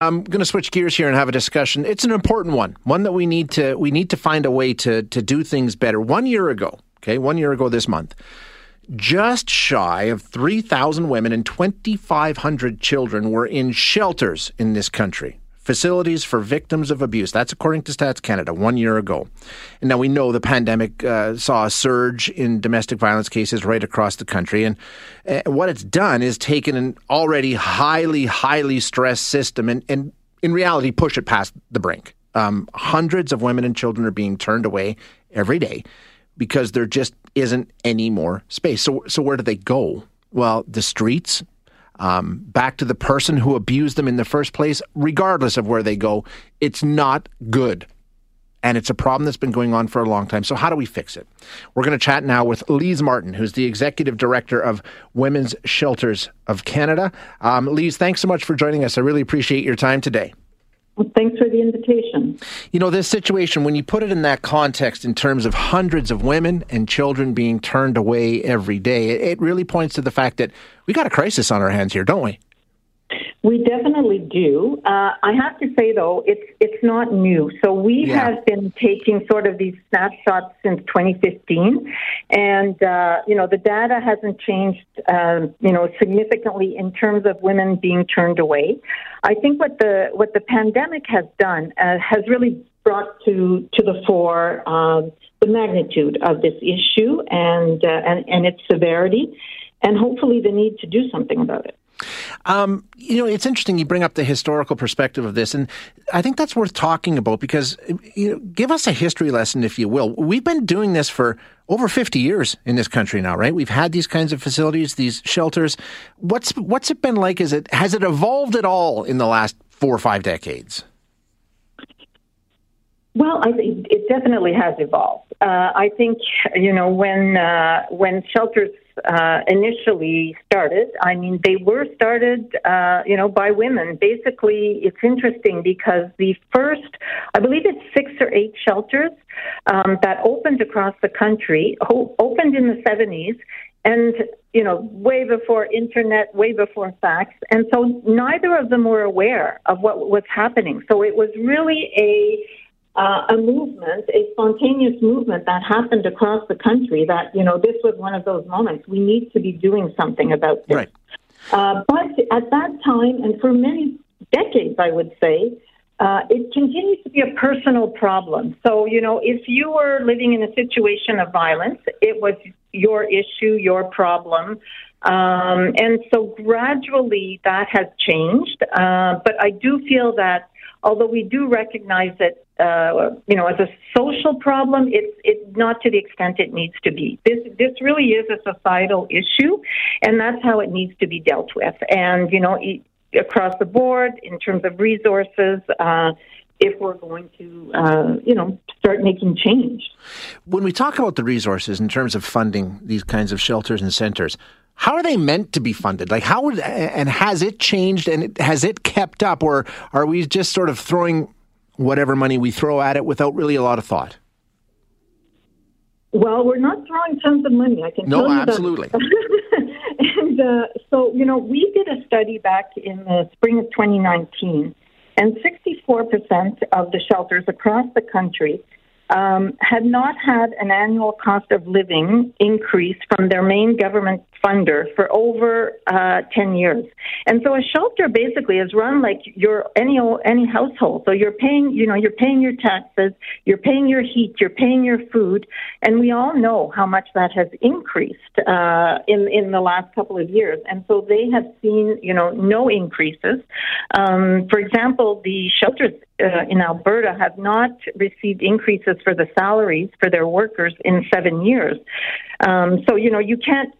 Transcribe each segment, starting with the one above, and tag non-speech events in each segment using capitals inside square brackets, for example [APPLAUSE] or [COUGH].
I'm going to switch gears here and have a discussion. It's an important one, one that we need to we need to find a way to to do things better. One year ago, okay, one year ago this month, just shy of 3,000 women and 2,500 children were in shelters in this country. Facilities for victims of abuse. That's according to Stats Canada one year ago. And now we know the pandemic uh, saw a surge in domestic violence cases right across the country. And uh, what it's done is taken an already highly, highly stressed system and, and in reality, push it past the brink. Um, hundreds of women and children are being turned away every day because there just isn't any more space. So, so where do they go? Well, the streets, um, back to the person who abused them in the first place, regardless of where they go. It's not good. And it's a problem that's been going on for a long time. So, how do we fix it? We're going to chat now with Lise Martin, who's the executive director of Women's Shelters of Canada. Um, Lise, thanks so much for joining us. I really appreciate your time today. Well, thanks for the invitation. You know, this situation, when you put it in that context in terms of hundreds of women and children being turned away every day, it, it really points to the fact that we got a crisis on our hands here, don't we? We definitely do. Uh, I have to say though, it's it's not new. So we yeah. have been taking sort of these snapshots since 2015, and uh, you know the data hasn't changed, um, you know, significantly in terms of women being turned away. I think what the what the pandemic has done uh, has really brought to to the fore um, the magnitude of this issue and uh, and and its severity, and hopefully the need to do something about it. Um, you know, it's interesting you bring up the historical perspective of this, and I think that's worth talking about because, you know, give us a history lesson, if you will. We've been doing this for over 50 years in this country now, right? We've had these kinds of facilities, these shelters. What's what's it been like? Is it has it evolved at all in the last four or five decades? Well, I think it definitely has evolved. Uh, I think you know when uh, when shelters uh, initially started. I mean, they were started, uh, you know, by women. Basically, it's interesting because the first, I believe it's six or eight shelters um, that opened across the country, ho- opened in the 70s, and you know, way before internet, way before fax, and so neither of them were aware of what was happening. So it was really a uh, a movement, a spontaneous movement that happened across the country. That you know, this was one of those moments. We need to be doing something about this. Right. Uh, but at that time, and for many decades, I would say, uh, it continues to be a personal problem. So, you know, if you were living in a situation of violence, it was your issue, your problem. Um, and so gradually that has changed. Uh, but I do feel that although we do recognize that uh, you know, as a social problem, it's it's not to the extent it needs to be. This this really is a societal issue, and that's how it needs to be dealt with. And you know, across the board in terms of resources. Uh, if we're going to, uh, you know, start making change. When we talk about the resources in terms of funding these kinds of shelters and centers, how are they meant to be funded? Like how and has it changed and has it kept up, or are we just sort of throwing whatever money we throw at it without really a lot of thought? Well, we're not throwing tons of money. I can no, tell you No, absolutely. [LAUGHS] and uh, so, you know, we did a study back in the spring of 2019, and 64% of the shelters across the country um, had not had an annual cost of living increase from their main government funder for over uh, 10 years. And so a shelter basically is run like your any any household. So you're paying, you know, you're paying your taxes, you're paying your heat, you're paying your food, and we all know how much that has increased uh, in in the last couple of years. And so they have seen, you know, no increases. Um, for example, the shelters uh, in Alberta have not received increases for the salaries for their workers in seven years. Um, so you know you can't.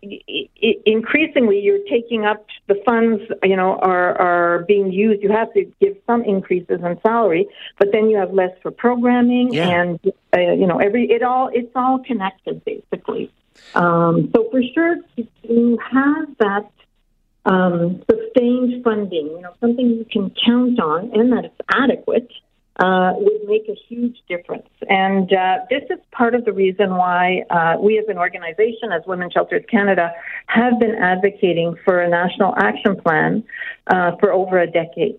Increasingly, you're taking up the funds. You know are are being used. You have to give some increases in salary, but then you have less for programming Yeah. and uh, you know every it all it's all connected basically. Um, so for sure to, to have that um, sustained funding, you know, something you can count on and that it's adequate, uh, would make a huge difference. And uh, this is part of the reason why uh, we as an organization, as Women's Shelters Canada, have been advocating for a national action plan uh, for over a decade.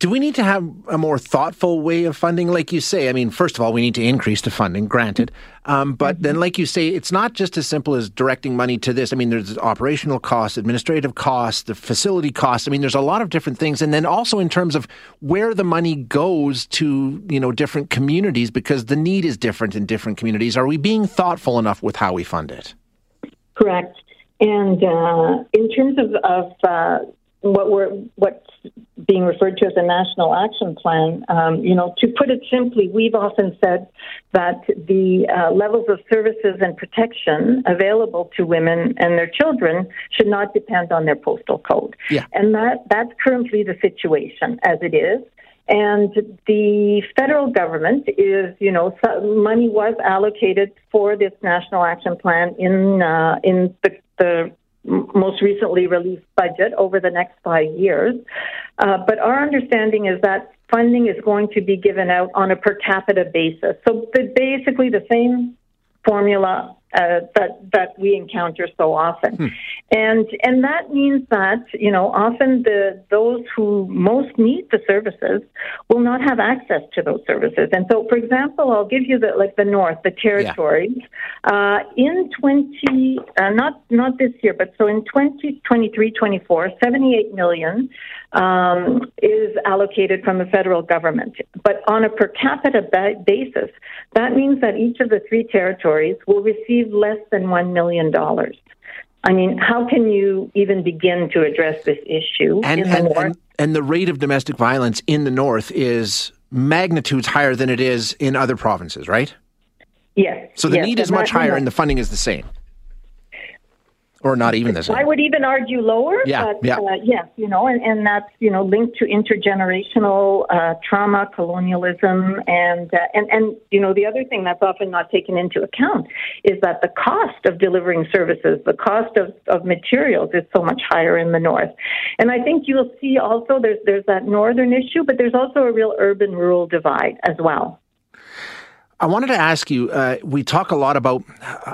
Do we need to have a more thoughtful way of funding, like you say? I mean, first of all, we need to increase the funding, granted. Um, but then, like you say, it's not just as simple as directing money to this. I mean, there's operational costs, administrative costs, the facility costs. I mean, there's a lot of different things. And then also in terms of where the money goes to, you know, different communities, because the need is different in different communities. Are we being thoughtful enough with how we fund it? Correct. And uh, in terms of, of uh, what we're what's being referred to as a national action plan, um, you know, to put it simply, we've often said that the uh, levels of services and protection available to women and their children should not depend on their postal code. Yeah. And that that's currently the situation as it is. And the federal government is, you know, money was allocated for this national action plan in uh, in the, the most recently released budget over the next five years. Uh, but our understanding is that funding is going to be given out on a per capita basis. So basically the same formula uh, that that we encounter so often, and and that means that you know often the those who most need the services will not have access to those services. And so, for example, I'll give you the like the North, the territories. Uh, in twenty, uh, not not this year, but so in 2023-24, 78 million um, is allocated from the federal government. But on a per capita ba- basis, that means that each of the three territories will receive less than $1 million. I mean, how can you even begin to address this issue And, in the and, North? and, and the rate of domestic violence in the North is magnitudes higher than it is in other provinces, right? yes. So the yes, need is much higher and the funding is the same. Or not even the same. I would even argue lower. Yeah, but, yeah. Uh, yes, you know, and, and that's you know linked to intergenerational uh, trauma, colonialism, and uh, and and you know the other thing that's often not taken into account is that the cost of delivering services, the cost of, of materials, is so much higher in the north. And I think you'll see also there's there's that northern issue, but there's also a real urban-rural divide as well. I wanted to ask you uh, we talk a lot about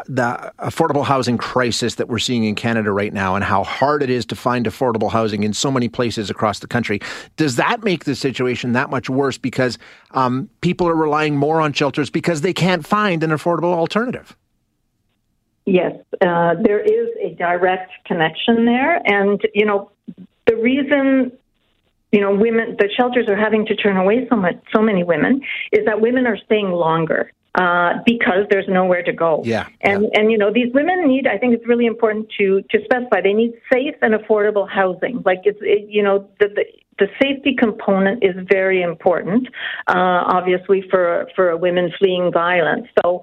the affordable housing crisis that we're seeing in Canada right now and how hard it is to find affordable housing in so many places across the country. Does that make the situation that much worse because um, people are relying more on shelters because they can't find an affordable alternative? Yes, uh, there is a direct connection there, and you know the reason you know women the shelters are having to turn away so much so many women is that women are staying longer uh, because there's nowhere to go. Yeah, and and you know these women need. I think it's really important to to specify they need safe and affordable housing. Like it's it, you know the, the the safety component is very important, uh, obviously for for women fleeing violence. So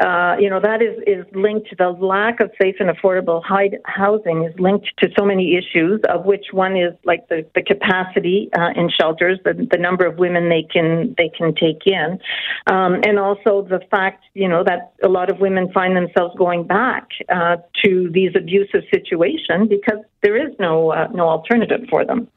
uh, you know, that is, is linked to the lack of safe and affordable housing is linked to so many issues, of which one is like the, the capacity uh, in shelters, the, the number of women they can they can take in, um, and also the fact, you know, that a lot of women find themselves going back uh, to these abusive situations because there is no uh, no alternative for them.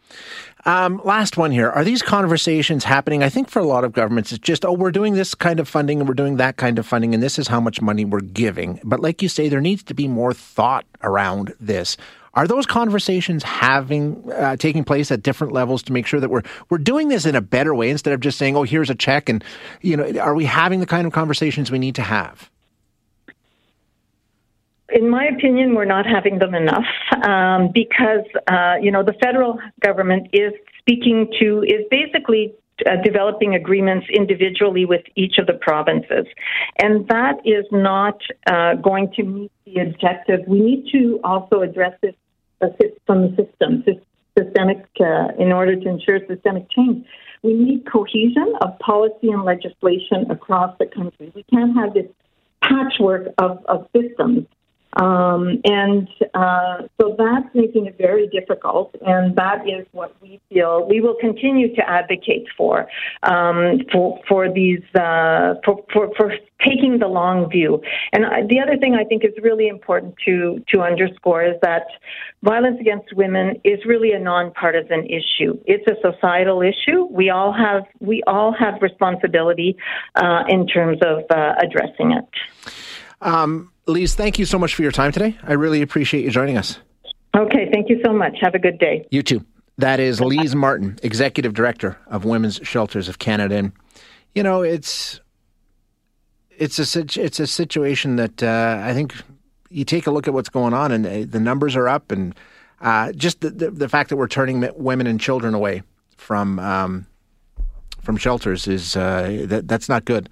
Um, last one here. Are these conversations happening? I think for a lot of governments, it's just, oh, we're doing this kind of funding and we're doing that kind of funding, and this is how much money we're giving. But like you say, there needs to be more thought around this. Are those conversations having uh, taking place at different levels to make sure that we're we're doing this in a better way instead of just saying, "Oh, here's a check," and you know, are we having the kind of conversations we need to have? In my opinion, we're not having them enough um, because, uh, you know, the federal government is speaking to, is basically uh, developing agreements individually with each of the provinces. And that is not uh, going to meet the objective. We need to also address this from the system, systemic, uh, in order to ensure systemic change. We need cohesion of policy and legislation across the country. We can't have this patchwork of, of systems um, and uh, so that's making it very difficult, and that is what we feel we will continue to advocate for um, for for these uh, for, for, for taking the long view. And the other thing I think is really important to to underscore is that violence against women is really a nonpartisan issue. It's a societal issue. We all have we all have responsibility uh, in terms of uh, addressing it. Um, Lise, thank you so much for your time today. I really appreciate you joining us. Okay, thank you so much. Have a good day. You too. That is Lise Martin, Executive Director of Women's Shelters of Canada. And, you know, it's it's a it's a situation that uh, I think you take a look at what's going on, and uh, the numbers are up, and uh, just the, the, the fact that we're turning women and children away from um, from shelters is uh, that that's not good.